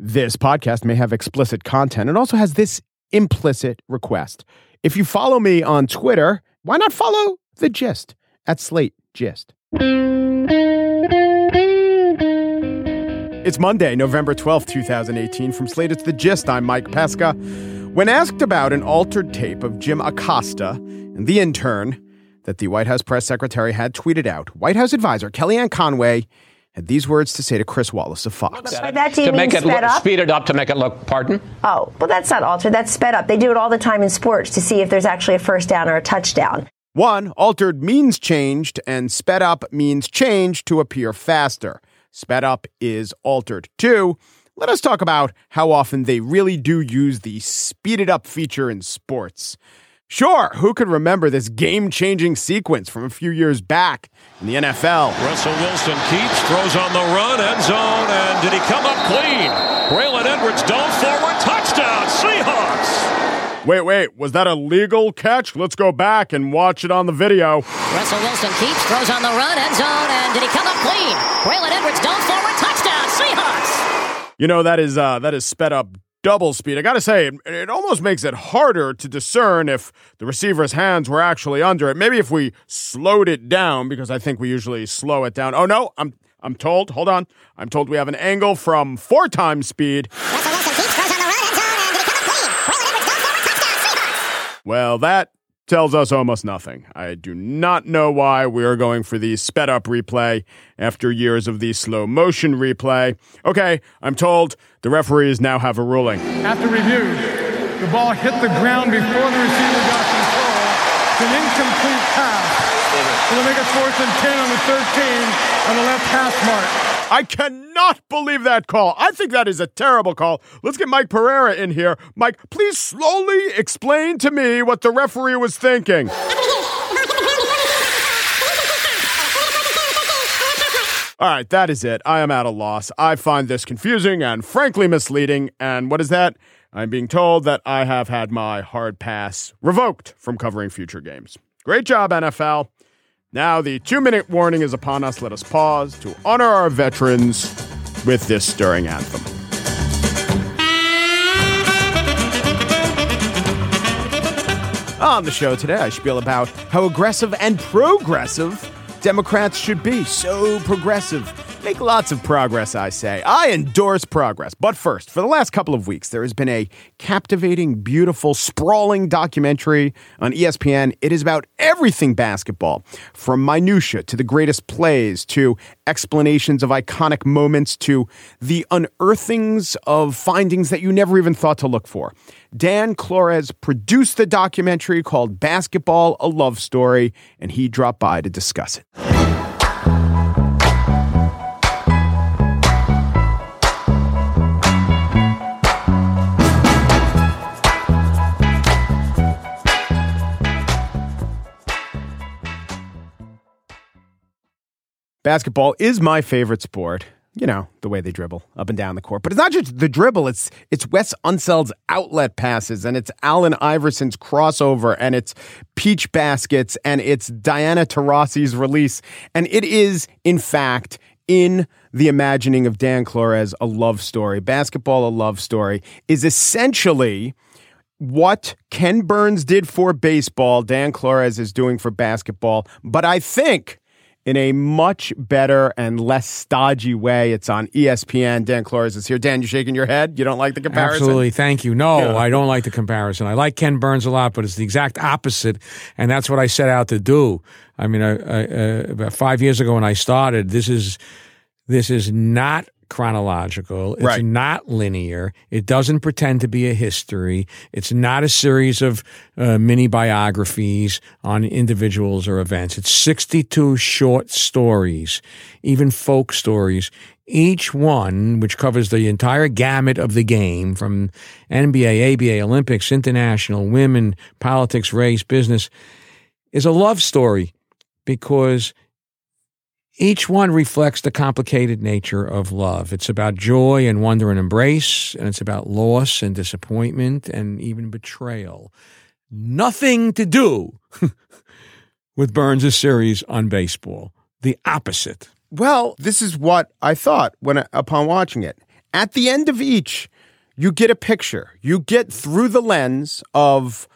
This podcast may have explicit content. It also has this implicit request. If you follow me on Twitter, why not follow the gist at Slate Gist? It's Monday, November 12th, 2018. From Slate, it's The Gist. I'm Mike Pesca. When asked about an altered tape of Jim Acosta and the intern that the White House press secretary had tweeted out, White House advisor Kellyanne Conway had these words to say to Chris Wallace of Fox. By that, do you to mean make it sped look, up? speed it up to make it look. Pardon? Oh, well, that's not altered. That's sped up. They do it all the time in sports to see if there's actually a first down or a touchdown. One, altered means changed, and sped up means changed to appear faster. Sped up is altered. Two, let us talk about how often they really do use the speeded up feature in sports. Sure, who could remember this game changing sequence from a few years back in the NFL? Russell Wilson keeps, throws on the run, end zone, and did he come up clean? Braylon Edwards dove forward, touchdown, Seahawks! Wait, wait, was that a legal catch? Let's go back and watch it on the video. Russell Wilson keeps, throws on the run, end zone, and did he come up clean? Braylon Edwards dove forward, touchdown, Seahawks! You know that is uh, that is sped up double speed. I gotta say, it, it almost makes it harder to discern if the receiver's hands were actually under it. Maybe if we slowed it down, because I think we usually slow it down. Oh no, I'm I'm told. Hold on, I'm told we have an angle from four times speed. Russell Wilson keeps, throws on the run, end zone, and did he come up clean? Braylon Edwards dove forward, touchdown, Seahawks! Well, that tells us almost nothing. I do not know why we are going for the sped up replay after years of the slow motion replay. Okay, I'm told the referees now have a ruling. After review, the ball hit the ground before the receiver got control. It's an incomplete pass. It'll make it fourth and 10 on the 13 on the left hash mark. I cannot believe that call. I think that is a terrible call. Let's get Mike Pereira in here. Mike, please slowly explain to me what the referee was thinking. All right, that is it. I am at a loss. I find this confusing and frankly misleading. And what is that? I'm being told that I have had my hard pass revoked from covering future games. Great job, NFL. Now the two minute warning is upon us. Let us pause to honor our veterans with this stirring anthem. On the show today, I spiel about how aggressive and progressive Democrats should be. So progressive. Make lots of progress, I say. I endorse progress. But first, for the last couple of weeks, there has been a captivating, beautiful, sprawling documentary on ESPN. It is about everything basketball, from minutia to the greatest plays to explanations of iconic moments to the unearthings of findings that you never even thought to look for. Dan Klores produced the documentary called Basketball A Love Story, and he dropped by to discuss it. Basketball is my favorite sport. You know, the way they dribble up and down the court. But it's not just the dribble, it's it's Wes Unseld's outlet passes and it's Allen Iverson's crossover and it's peach baskets and it's Diana Taurasi's release. And it is, in fact, in the imagining of Dan Klores, a love story. Basketball, a love story, is essentially what Ken Burns did for baseball, Dan Klores is doing for basketball. But I think in a much better and less stodgy way. It's on ESPN. Dan Klores is here. Dan, you shaking your head? You don't like the comparison? Absolutely. Thank you. No, Yeah. I don't like the comparison. I like Ken Burns a lot, but it's the exact opposite. And that's what I set out to do. I mean, I, I, uh, about five years ago when I started, this is, this is not chronological. It's Right. not linear. It doesn't pretend to be a history. It's not a series of uh, mini biographies on individuals or events. It's 62 short stories, even folk stories. Each one, which covers the entire gamut of the game from NBA, ABA, Olympics, international, women, politics, race, business, is a love story because each one reflects the complicated nature of love. It's about joy and wonder and embrace, and it's about loss and disappointment and even betrayal. Nothing to do with Burns' series on baseball. The opposite. Well, this is what I thought when upon watching it. At the end of each, you get a picture. You get through the lens of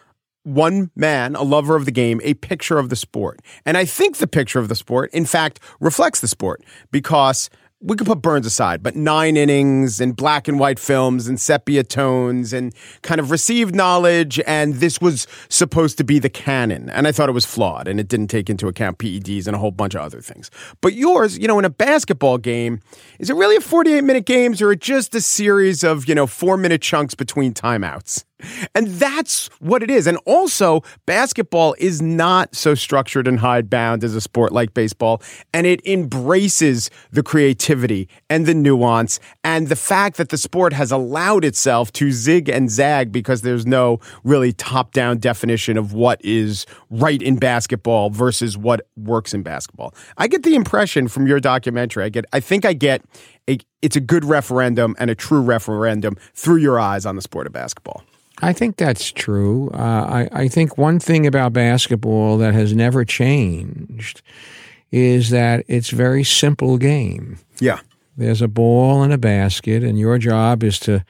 one man, a lover of the game, a picture of the sport. And I think the picture of the sport, in fact, reflects the sport because we could put Burns aside, but nine innings and black and white films and sepia tones and kind of received knowledge. And this was supposed to be the canon. And I thought it was flawed and it didn't take into account PEDs and a whole bunch of other things. But yours, you know, in a basketball game, is it really a 48 minute games or just a series of, you know, four minute chunks between timeouts? And that's what it is. And also, basketball is not so structured and hidebound as a sport like baseball. And it embraces the creativity and the nuance and the fact that the sport has allowed itself to zig and zag because there's no really top down definition of what is right in basketball versus what works in basketball. I get the impression from your documentary, I get, I think I get a, it's a good referendum and a true referendum through your eyes on the sport of basketball. I think that's true. Uh, I, I think one thing about basketball that has never changed is that it's a very simple game. Yeah. There's a ball and a basket, and your job is to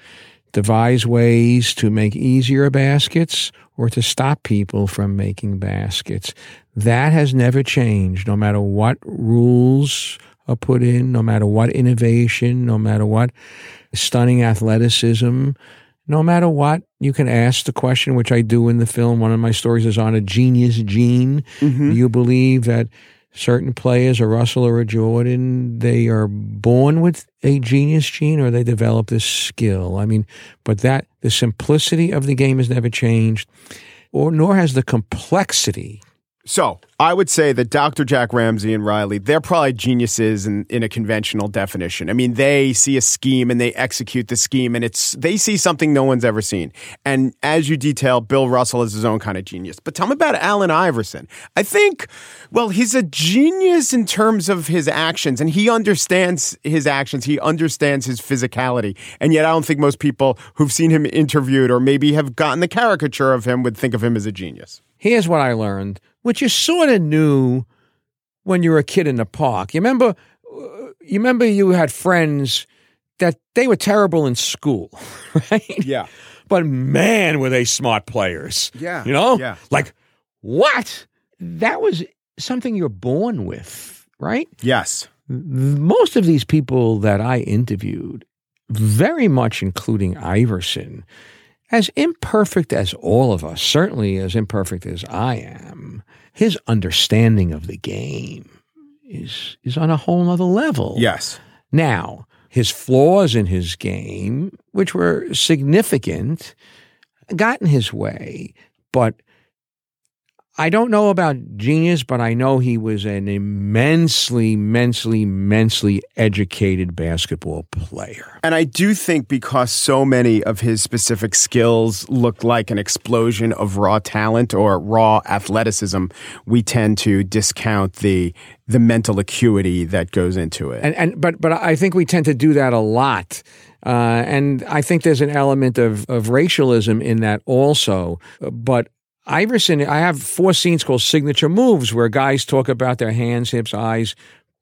devise ways to make easier baskets or to stop people from making baskets. That has never changed, no matter what rules are put in, no matter what innovation, no matter what stunning athleticism no matter what, you can ask the question, which I do in the film. One of my stories is on a genius gene. Mm-hmm. Do you believe that certain players, a Russell or a Jordan, they are born with a genius gene or they develop this skill? I mean, but that the simplicity of the game has never changed, or nor has the complexity so I would say that Dr. Jack Ramsay and Riley, they're probably geniuses in, in a conventional definition. I mean, they see a scheme and they execute the scheme and it's they see something no one's ever seen. And as you detail, Bill Russell is his own kind of genius. But tell me about Allen Iverson. I think, well, he's a genius in terms of his actions and he understands his actions. He understands his physicality. And yet I don't think most people who've seen him interviewed or maybe have gotten the caricature of him would think of him as a genius. Here's what I learned which you sort of knew when you were a kid in the park. You remember, uh, you remember you had friends that they were terrible in school, right? Yeah. But man, were they smart players. Yeah. You know? Yeah. Like, what? That was something you're born with, right? Yes. Most of these people that I interviewed, very much including Iverson, as imperfect as all of us, certainly as imperfect as I am, his understanding of the game is is on a whole other level. Yes. Now, his flaws in his game, which were significant, got in his way, but I don't know about genius, but I know he was an immensely, immensely, immensely educated basketball player. And I do think because so many of his specific skills look like an explosion of raw talent or raw athleticism, we tend to discount the the mental acuity that goes into it. And, and but but I think we tend to do that a lot. Uh, and I think there's an element of, of racialism in that also. But Iverson, I have four scenes called signature moves where guys talk about their hands, hips, eyes,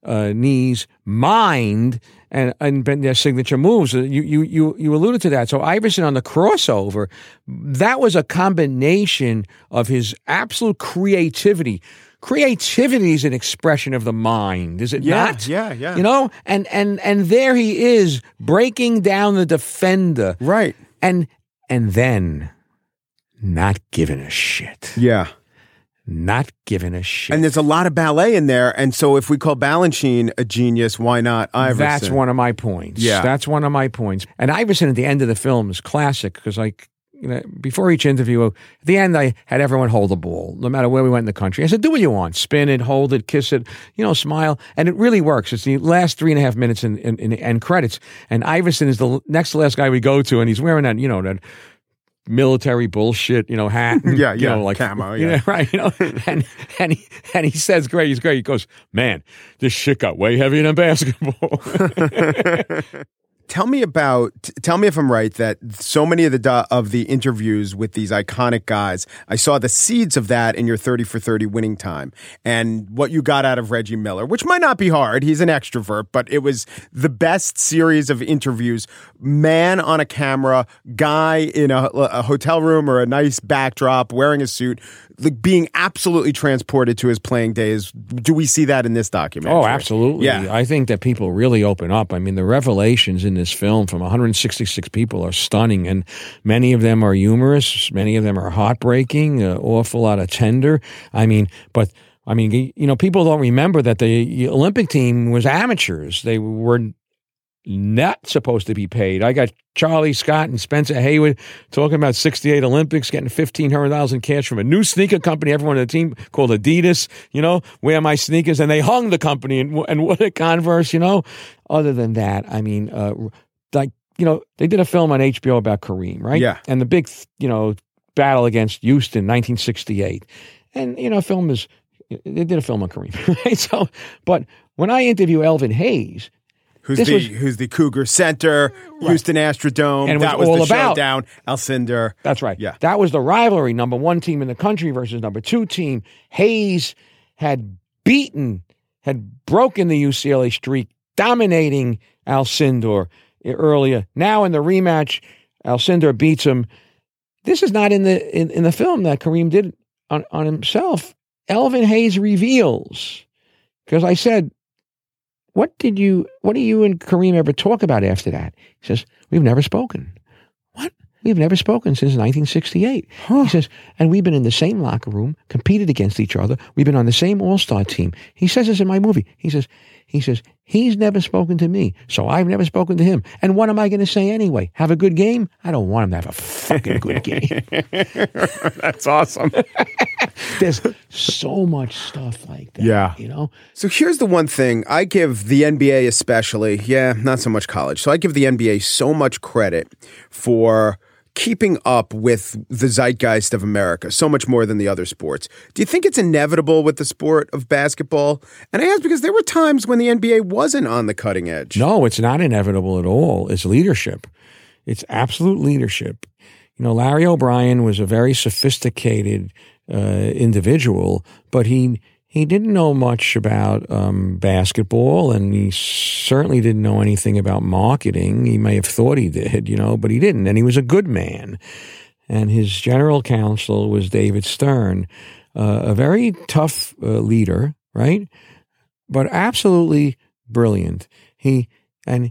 uh, knees, mind, and and their signature moves. You you you you alluded to that. So Iverson on the crossover, that was a combination of his absolute creativity. Creativity is an expression of the mind, is it Yeah, not? yeah, yeah. You know, and and and there he is breaking down the defender, right. and and then not giving a shit. Yeah. Not giving a shit. And there's a lot of ballet in there. And so if we call Balanchine a genius, why not Iverson? That's one of my points. Yeah. That's one of my points. And Iverson at the end of the film is classic because, like, you know, before each interview, at the end, I had everyone hold the ball, no matter where we went in the country. I said, do what you want. Spin it, hold it, kiss it, you know, smile. And it really works. It's the last three and a half minutes in, in, in end credits. And Iverson is the next to last guy we go to, and he's wearing that, you know, that military bullshit, you know, hat. and, Yeah, you yeah, know, like camo, you yeah. know, right. You know, and and he and he says, "Great, he's great." He goes, "Man, this shit got way heavier than basketball." Tell me about. Tell me if I'm right that so many of the of the interviews with these iconic guys, I saw the seeds of that in your 30 for 30 winning time, and what you got out of Reggie Miller, which might not be hard. He's an extrovert, but it was the best series of interviews. Man on a camera, guy in a, a hotel room or a nice backdrop, wearing a suit, like being absolutely transported to his playing days. Do we see that in this documentary? Oh, absolutely. Yeah. I think that people really open up. I mean, the revelations in this film from 166 people are stunning, and many of them are humorous, many of them are heartbreaking, an awful lot of tender. I mean, but. I mean, you know, people don't remember that the Olympic team was amateurs. They were not supposed to be paid. I got Charlie Scott and Spencer Haywood talking about 68 Olympics, getting $1,500 in cash from a new sneaker company, everyone on the team called Adidas, you know, wear my sneakers. And they hung the company and, and what a converse, you know. Other than that, I mean, uh, like, you know, they did a film on HBO about Kareem, right? Yeah. And the big, you know, battle against Houston, 1968. And, you know, film is, they did a film on Kareem, right? So, but when I interview Elvin Hayes, Who's This the was- who's the Cougar Center, Houston Astrodome? And was that was all the about- showdown. Alcindor. That's right. Yeah. That was the rivalry. Number one team in the country versus number two team. Hayes had beaten, had broken the UCLA streak, dominating Alcindor earlier. Now in the rematch, Alcindor beats him. This is not in the in, in the film that Kareem did on, on himself. Elvin Hayes reveals, because I said, what did you, what do you and Kareem ever talk about after that? He says, we've never spoken. What? We've never spoken since 1968. He says, and we've been in the same locker room, competed against each other. We've been on the same all-star team. He says this in my movie. He says, he says, he's never spoken to me, so I've never spoken to him. And what am I going to say anyway? Have a good game? I don't want him to have a fucking good game. That's awesome. There's so much stuff like that. Yeah. You know? so here's the one thing I give the NBA, especially, yeah, not so much college. So I give the NBA so much credit for keeping up with the zeitgeist of America so much more than the other sports. Do you think it's inevitable with the sport of basketball? And I ask because there were times when the NBA wasn't on the cutting edge. No, it's not inevitable at all. It's leadership. It's absolute leadership. You know, Larry O'Brien was a very sophisticated uh, individual, but he he didn't know much about um, basketball, and he certainly didn't know anything about marketing. He may have thought he did, you know, but he didn't. And he was a good man. And his general counsel was David Stern, uh, a very tough uh, leader, right? But absolutely brilliant. He and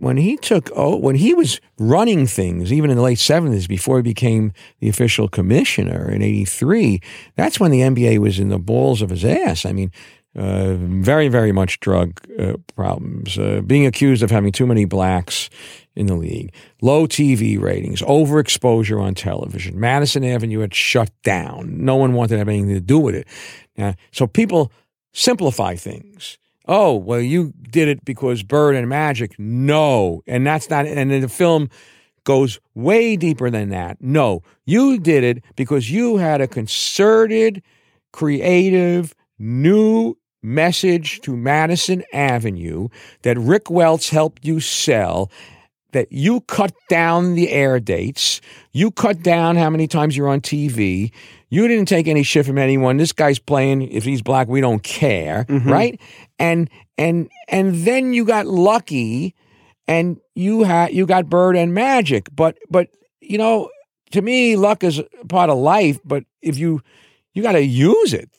when he took oh when he was running things even in the late 70s before he became the official commissioner in 83 that's when the nba was in the balls of his ass. I mean uh, very very much drug uh, problems uh, being accused of having too many blacks in the league low tv ratings overexposure on television. Madison avenue had shut down. No one wanted to have anything to do with it. So people simplify things oh, well, you did it because Bird and Magic. No. And that's not, and then the film goes way deeper than that. No, you did it because you had a concerted, creative, new message to Madison Avenue that Rick Welts helped you sell. That you cut down the air dates, you cut down how many times you're on TV, you didn't take any shit from anyone. This guy's playing. If he's black, we don't care, mm-hmm. right? And and and then you got lucky, and you had you got Bird and Magic. But but you know, to me, luck is part of life. But if you you got to use it,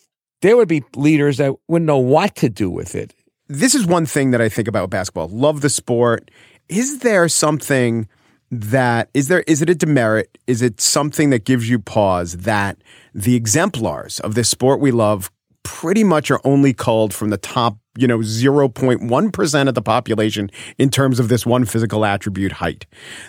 there would be leaders that wouldn't know what to do with it. this is one thing that I think about basketball. Love the sport. Is there something that is there is it a demerit? Is it something that gives you pause that the exemplars of this sport we love pretty much are only culled from the top, you know, 0.1% of the population in terms of this one physical attribute height.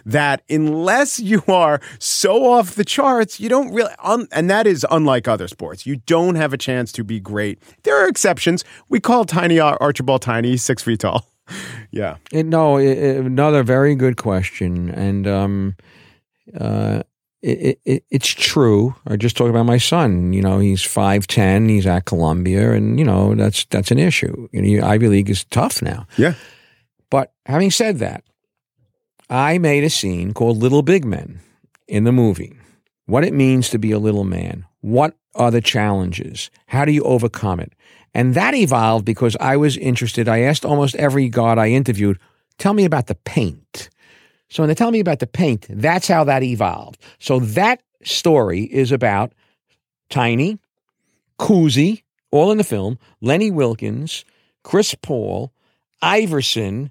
That unless you are so off the charts, you don't really un, and that is unlike other sports. You don't have a chance to be great. There are exceptions. We call Tiny Ar- Archibald Tiny, 6 feet tall. Yeah. It, no, i i- another very good question, and um, uh, it, it, it's true. I just talked about my son. You know, he's five ten. He's at Columbia, and you know that's that's an issue. You know, Ivy League is tough now. Yeah. But having said that, I made a scene called Little Big Men in the movie. What it means to be a little man. What are the challenges? How do you overcome it? And that evolved because I was interested. I asked almost every guard I interviewed, tell me about the paint. So when they tell me about the paint, that's how that evolved. So that story is about Tiny, Cousy, all in the film, Lenny Wilkens, Chris Paul, Iverson,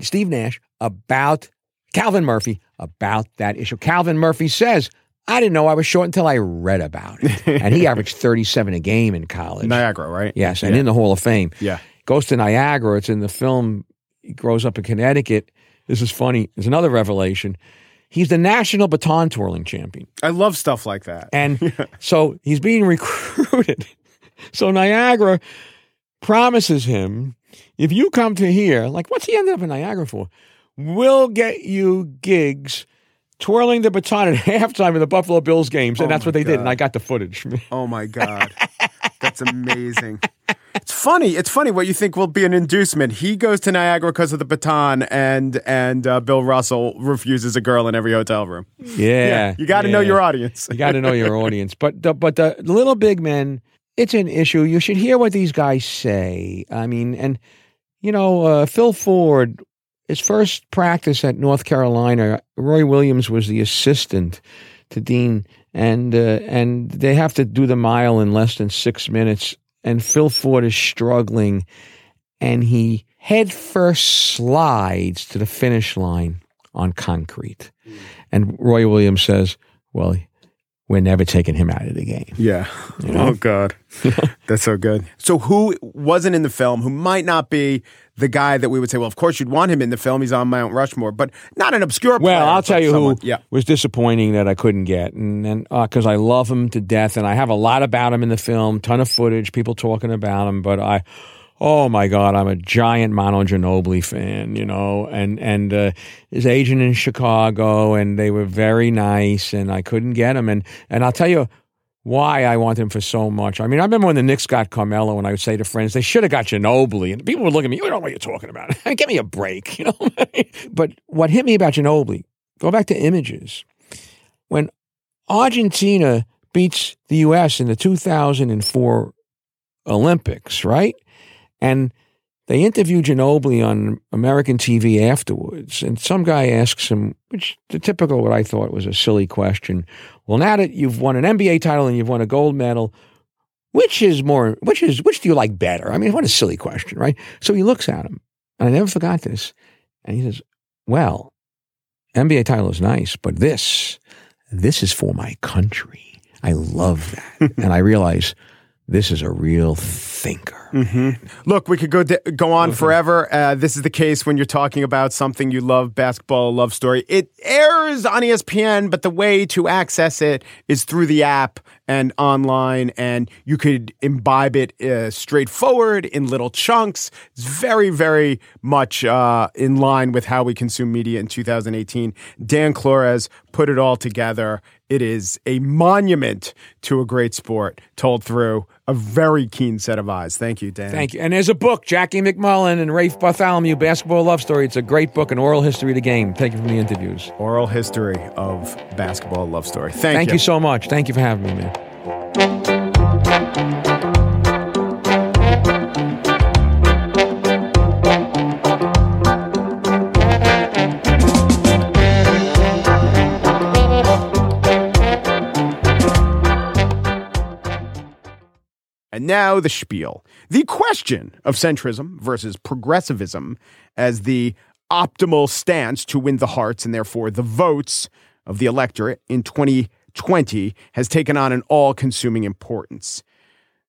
Steve Nash, about Calvin Murphy, about that issue. Calvin Murphy says, I didn't know I was short until I read about it. and he averaged 37 a game in college. Niagara, right? Yes, and in the Hall of Fame. Yeah. Goes to Niagara. It's in the film. He grows up in Connecticut. This is funny. There's another revelation. He's the national baton twirling champion. I love stuff like that. And so he's being recruited. So Niagara promises him, if you come to here, like what's he ended up in Niagara for? We'll get you gigs twirling the baton at halftime in the Buffalo Bills games. And Oh that's what they did. And I got the footage. Oh my god, that's amazing. It's funny. It's funny what you think will be an inducement. He goes to Niagara because of the baton, and and uh, Bill Russell refuses a girl in every hotel room. Yeah. you got to know your audience. You got to know your audience. But the, but the little big men, it's an issue. You should hear what these guys say. I mean, and you know, uh, Phil Ford, his first practice at North Carolina, Roy Williams was the assistant to Dean, and uh, and they have to do the mile in less than six minutes. And Phil Ford is struggling, and he head first slides to the finish line on concrete. And Roy Williams says, "Well, we're never taking him out of the game." Yeah. Oh God, that's so good. So who wasn't in the film? Who might not be the guy that we would say? Well, of course you'd want him in the film. He's on Mount Rushmore, but not an obscure. Well, I'll tell you someone- who Yeah. was disappointing that I couldn't get, and and uh, because I love him to death, and I have a lot about him in the film, ton of footage, people talking about him, but I. Oh my God! I'm a giant Manu Ginobili fan, you know, and and uh, his agent in Chicago, and they were very nice, and I couldn't get him, and and I'll tell you why I want him for so much. I mean, I remember when the Knicks got Carmelo, and I would say to friends, they should have got Ginobili, and people would look at me, you don't know what you're talking about. Give me a break, you know. but what hit me about Ginobili, go back to images. When Argentina beats the U.S. in the 2004 Olympics, right? And they interview Ginobili on American TV afterwards, and some guy asks him, which the typical what I thought was a silly question. Well, now that you've won an NBA title and you've won a gold medal, which is more? Which is which do you like better? I mean, what a silly question, right? So he looks at him, and I never forgot this, and he says, "Well, NBA title is nice, but this, this is for my country. I love that, and I realize this is a real thinker." Look, we could go go on forever. Uh, this is the case when you're talking about something you love, basketball, love story. It airs on ESPN, but the way to access it is through the app and online, and you could imbibe it uh, straightforward in little chunks. It's very, very much uh, in line with how we consume media in 2018. Dan Klores put it all together. It is a monument to a great sport told through a very keen set of eyes. Thank you, Dan. Thank you. And there's a book, Jackie MacMullan and Rafe Bartholomew, Basketball Love Story. It's a great book, an oral history of the game. Thank you for the interviews. Oral history of basketball love story. Thank, you. Thank you so much. Thank you for having me, man. Now the spiel. The question of centrism versus progressivism as the optimal stance to win the hearts and therefore the votes of the electorate in 2020 has taken on an all consuming importance.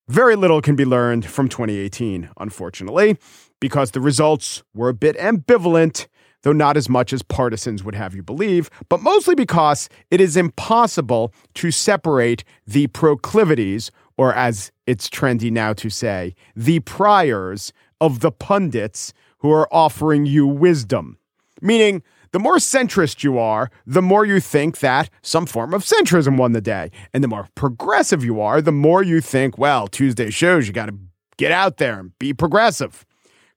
Very little can be learned from 2018, unfortunately, because the results were a bit ambivalent, though not as much as partisans would have you believe, but mostly because it is impossible to separate the proclivities, or as it's trendy now to say, the priors of the pundits who are offering you wisdom. Meaning, the more centrist you are, the more you think that some form of centrism won the day. And the more progressive you are, the more you think, well, Tuesday shows you got to get out there and be progressive.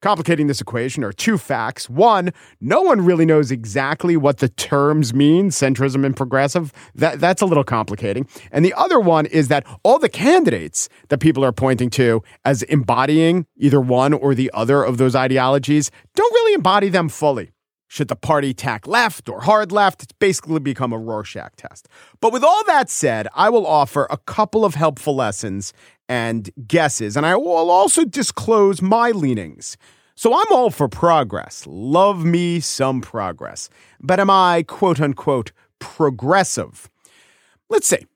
Complicating this equation are two facts. One, no one really knows exactly what the terms mean, centrism and progressive. That, that's a little complicating. And the other one is that all the candidates that people are pointing to as embodying either one or the other of those ideologies don't really embody them fully. Should the party tack left or hard left? It's basically become a Rorschach test. But with all that said, I will offer a couple of helpful lessons and guesses, and I will also disclose my leanings. So I'm all for progress. Love me some progress. But am I quote unquote progressive? Let's see.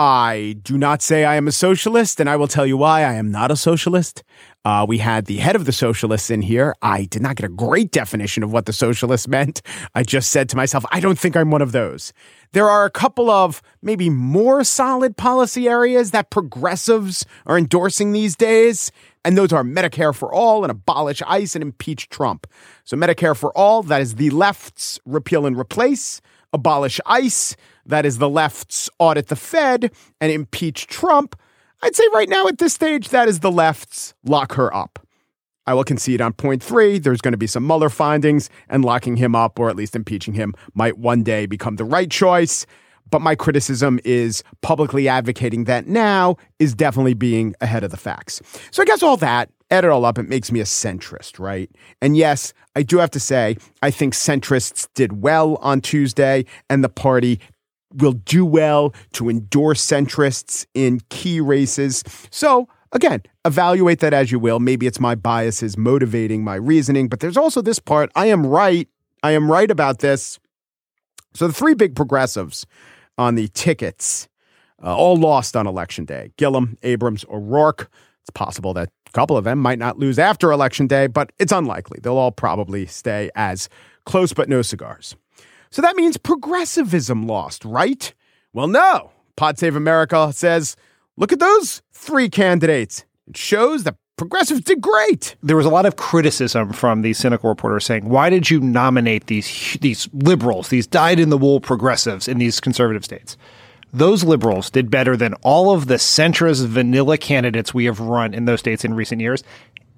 I do not say I am a socialist, and I will tell you why I am not a socialist. Uh, we had the head of the socialists in here. I did not get a great definition of what the socialist meant. I just said to myself, I don't think I'm one of those. There are a couple of maybe more solid policy areas that progressives are endorsing these days. And those are Medicare for all and abolish ICE and impeach Trump. So, Medicare for all, that is the left's repeal and replace, abolish ICE, that is the left's audit the Fed, and impeach Trump. I'd say right now at this stage, that is the left's lock her up. I will concede on point three. There's going to be some Mueller findings, and locking him up or at least impeaching him might one day become the right choice. But my criticism is publicly advocating that now is definitely being ahead of the facts. So I guess all that, add it all up, it makes me a centrist, right? And yes, I do have to say, I think centrists did well on Tuesday, and the party will do well to endorse centrists in key races. So again, evaluate that as you will. Maybe it's my biases motivating my reasoning, but there's also this part. I am right. I am right about this. So the three big progressives on the tickets, uh, all lost on election day. Gillum, Abrams, O'Rourke. It's possible that a couple of them might not lose after election day, but it's unlikely. They'll all probably stay as close but no cigars. So that means progressivism lost, right? Well, no. Pod Save America says, look at those three candidates. It shows that progressives did great. There was a lot of criticism from these cynical reporters saying, "Why did you nominate these these liberals, these dyed-in-the-wool progressives in these conservative states?" Those liberals did better than all of the centrist vanilla candidates we have run in those states in recent years,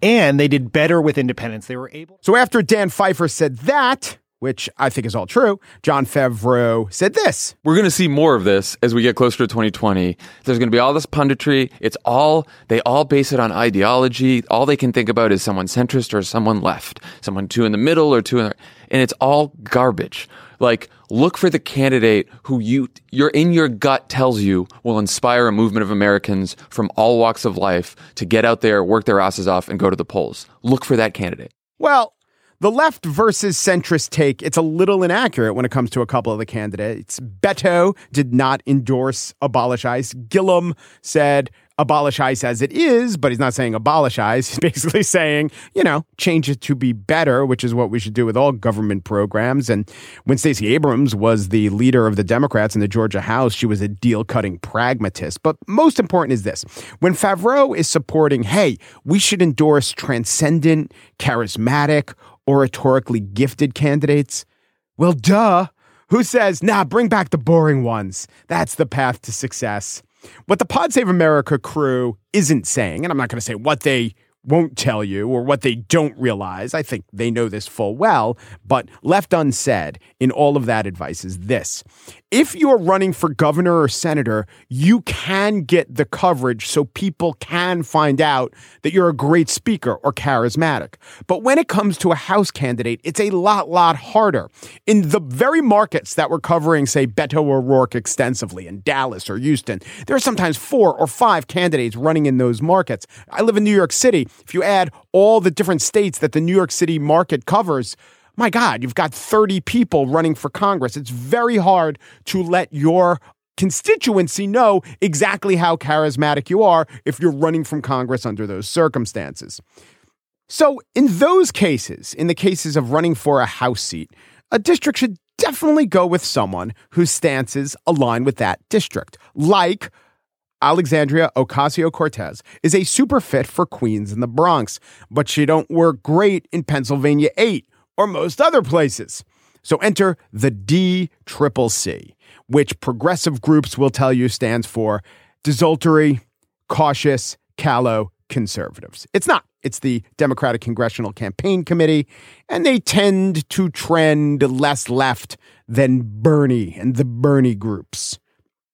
and they did better with independents. They were able. So after Dan Pfeiffer said that, which I think is all true, John Favreau said this. We're going to see more of this as we get closer to 2020. There's going to be all this punditry. It's all, they all base it on ideology. All they can think about is someone centrist or someone left, someone two in the middle or two in the, and it's all garbage. Like, look for the candidate who you, your in your gut tells you will inspire a movement of Americans from all walks of life to get out there, work their asses off, and go to the polls. Look for that candidate. Well, the left versus centrist take, it's a little inaccurate when it comes to a couple of the candidates. Beto did not endorse abolish ICE. Gillum said abolish ICE as it is, but he's not saying abolish ICE. He's basically saying, you know, change it to be better, which is what we should do with all government programs. And when Stacey Abrams was the leader of the Democrats in the Georgia House, she was a deal cutting pragmatist. But most important is this when Favreau is supporting, hey, we should endorse transcendent, charismatic, oratorically gifted candidates? Well, duh. Who says, nah, bring back the boring ones? That's the path to success. What the Pod Save America crew isn't saying, and I'm not going to say what they won't tell you or what they don't realize, I think they know this full well, but left unsaid in all of that advice is this. If you're running for governor or senator, you can get the coverage so people can find out that you're a great speaker or charismatic. But when it comes to a House candidate, it's a lot, lot harder. In the very markets that we're covering, say, Beto O'Rourke extensively in Dallas or Houston, there are sometimes four or five candidates running in those markets. I live in New York City. If you add all the different states that the New York City market covers, my God, you've got 30 people running for Congress. It's very hard to let your constituency know exactly how charismatic you are if you're running from Congress under those circumstances. So, in those cases, in the cases of running for a House seat, a district should definitely go with someone whose stances align with that district, like Alexandria Ocasio Cortez is a super fit for Queens and the Bronx, but she don't work great in Pennsylvania 8 or most other places. So enter the D Triple C, which progressive groups will tell you stands for desultory, cautious, callow, conservatives. It's not. It's the Democratic Congressional Campaign Committee, and they tend to trend less left than Bernie and the Bernie groups.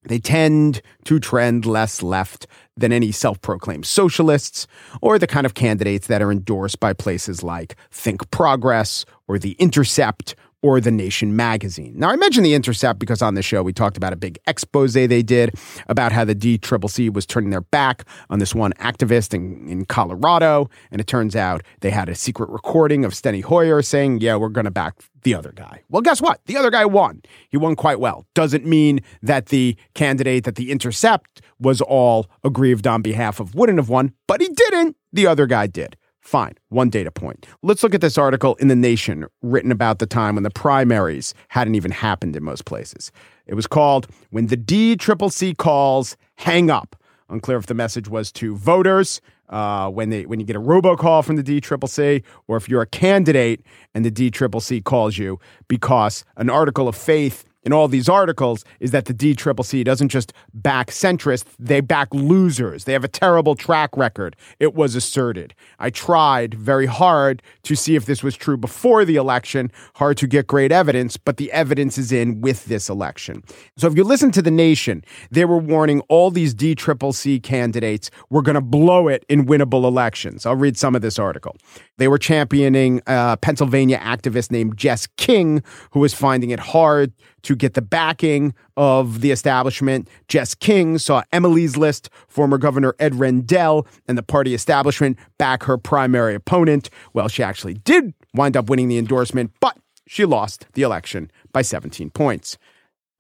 They tend to trend less left than any self proclaimed socialists or the kind of candidates that are endorsed by places like Think Progress or The Intercept or The Nation magazine. Now, I mentioned The Intercept because on the show we talked about a big expose they did about how the DCCC was turning their back on this one activist in, in Colorado. And it turns out they had a secret recording of Steny Hoyer saying, yeah, we're going to back the other guy. Well, guess what? The other guy won. He won quite well. Doesn't mean that the candidate that The Intercept was all aggrieved on behalf of wouldn't have won, but he didn't. The other guy did. Fine, one data point. Let's look at this article in The Nation written about the time when the primaries hadn't even happened in most places. It was called When the DCCC Calls, Hang Up. Unclear if the message was to voters uh, when they when you get a robocall from the DCCC, or if you're a candidate and the DCCC calls you because an article of faith in all these articles is that the DCCC doesn't just back centrists, they back losers. They have a terrible track record, it was asserted. I tried very hard to see if this was true before the election, hard to get great evidence, but the evidence is in with this election. So if you listen to The Nation, they were warning all these DCCC candidates were going to blow it in winnable elections. I'll read some of this article. They were championing a Pennsylvania activist named Jess King, who was finding it hard to get the backing of the establishment. Jess King saw Emily's List, former Governor Ed Rendell, and the party establishment back her primary opponent. Well, she actually did wind up winning the endorsement, but she lost the election by 17 points.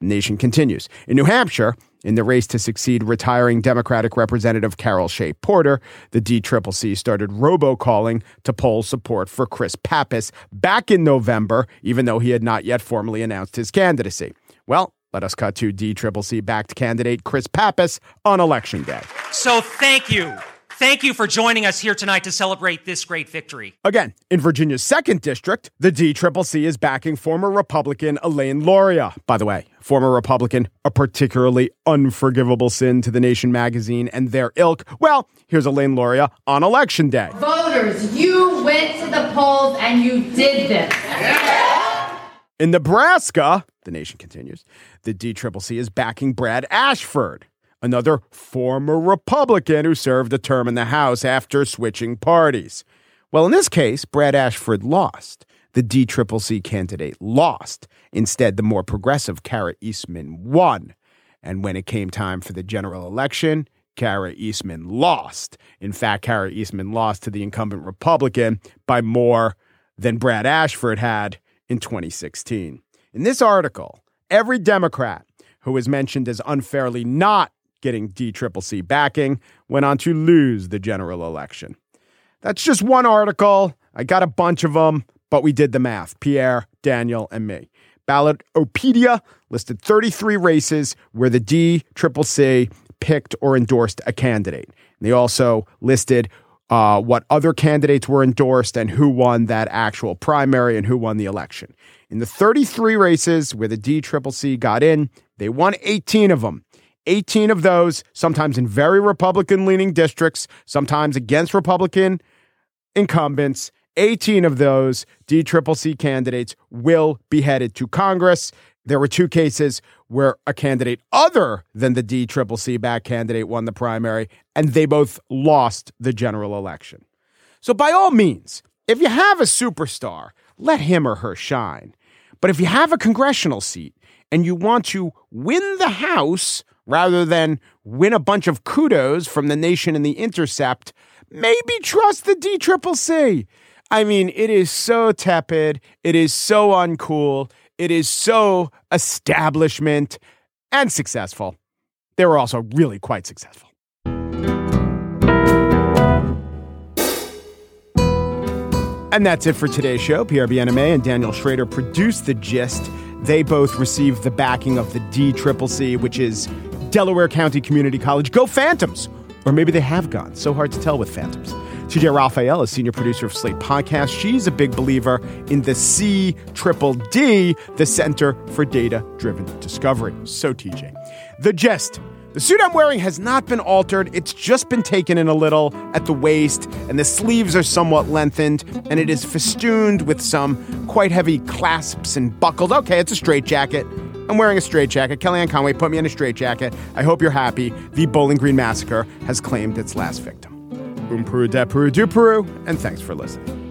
Nation continues. In New Hampshire, in the race to succeed retiring Democratic Representative Carol Shea Porter, the DCCC started robocalling to poll support for Chris Pappas back in November, even though he had not yet formally announced his candidacy. Well, let us cut to DCCC backed candidate Chris Pappas on election day. So thank you. Thank you for joining us here tonight to celebrate this great victory. Again, in Virginia's second district, the DCCC is backing former Republican Elaine Luria. By the way, former Republican, a particularly unforgivable sin to the Nation magazine and their ilk. Well, here's Elaine Luria on election day. Voters, you went to the polls and you did this. In Nebraska, the nation continues, the DCCC is backing Brad Ashford, another former Republican who served a term in the House after switching parties. Well, in this case, Brad Ashford lost. The DCCC candidate lost. Instead, the more progressive Kara Eastman won. And when it came time for the general election, Kara Eastman lost. In fact, Kara Eastman lost to the incumbent Republican by more than Brad Ashford had in 2016. In this article, every Democrat who was mentioned as unfairly not getting DCCC backing went on to lose the general election. That's just one article. I got a bunch of them, but we did the math Pierre, Daniel, and me. Ballotpedia listed 33 races where the DCCC picked or endorsed a candidate. They also listed uh, what other candidates were endorsed and who won that actual primary and who won the election. In the 33 races where the DCCC got in, they won 18 of them. 18 of those, sometimes in very Republican leaning districts, sometimes against Republican incumbents. 18 of those DCCC candidates will be headed to Congress. There were two cases where a candidate other than the DCCC back candidate won the primary, and they both lost the general election. So, by all means, if you have a superstar, let him or her shine. But if you have a congressional seat and you want to win the House rather than win a bunch of kudos from the nation and the intercept, maybe trust the DCCC. I mean, it is so tepid. It is so uncool. It is so establishment and successful. They were also really quite successful. And that's it for today's show. Bienaimé and Daniel Schroeder produced The Gist. They both received the backing of the DCCC, which is Delaware County Community College. Go Phantoms! Or maybe they have gone. So hard to tell with Phantoms. TJ Raphael is senior producer of Slate Podcast. She's a big believer in the C Triple D, the Center for Data Driven Discovery. So, TJ, The Gist The suit I'm wearing has not been altered. It's just been taken in a little at the waist, and the sleeves are somewhat lengthened, and it is festooned with some quite heavy clasps and buckled. Okay, it's a straight jacket. I'm wearing a straitjacket. Kellyanne Conway put me in a straitjacket. I hope you're happy. The Bowling Green Massacre has claimed its last victim. Boom Peru, de Peru, do Peru, and thanks for listening.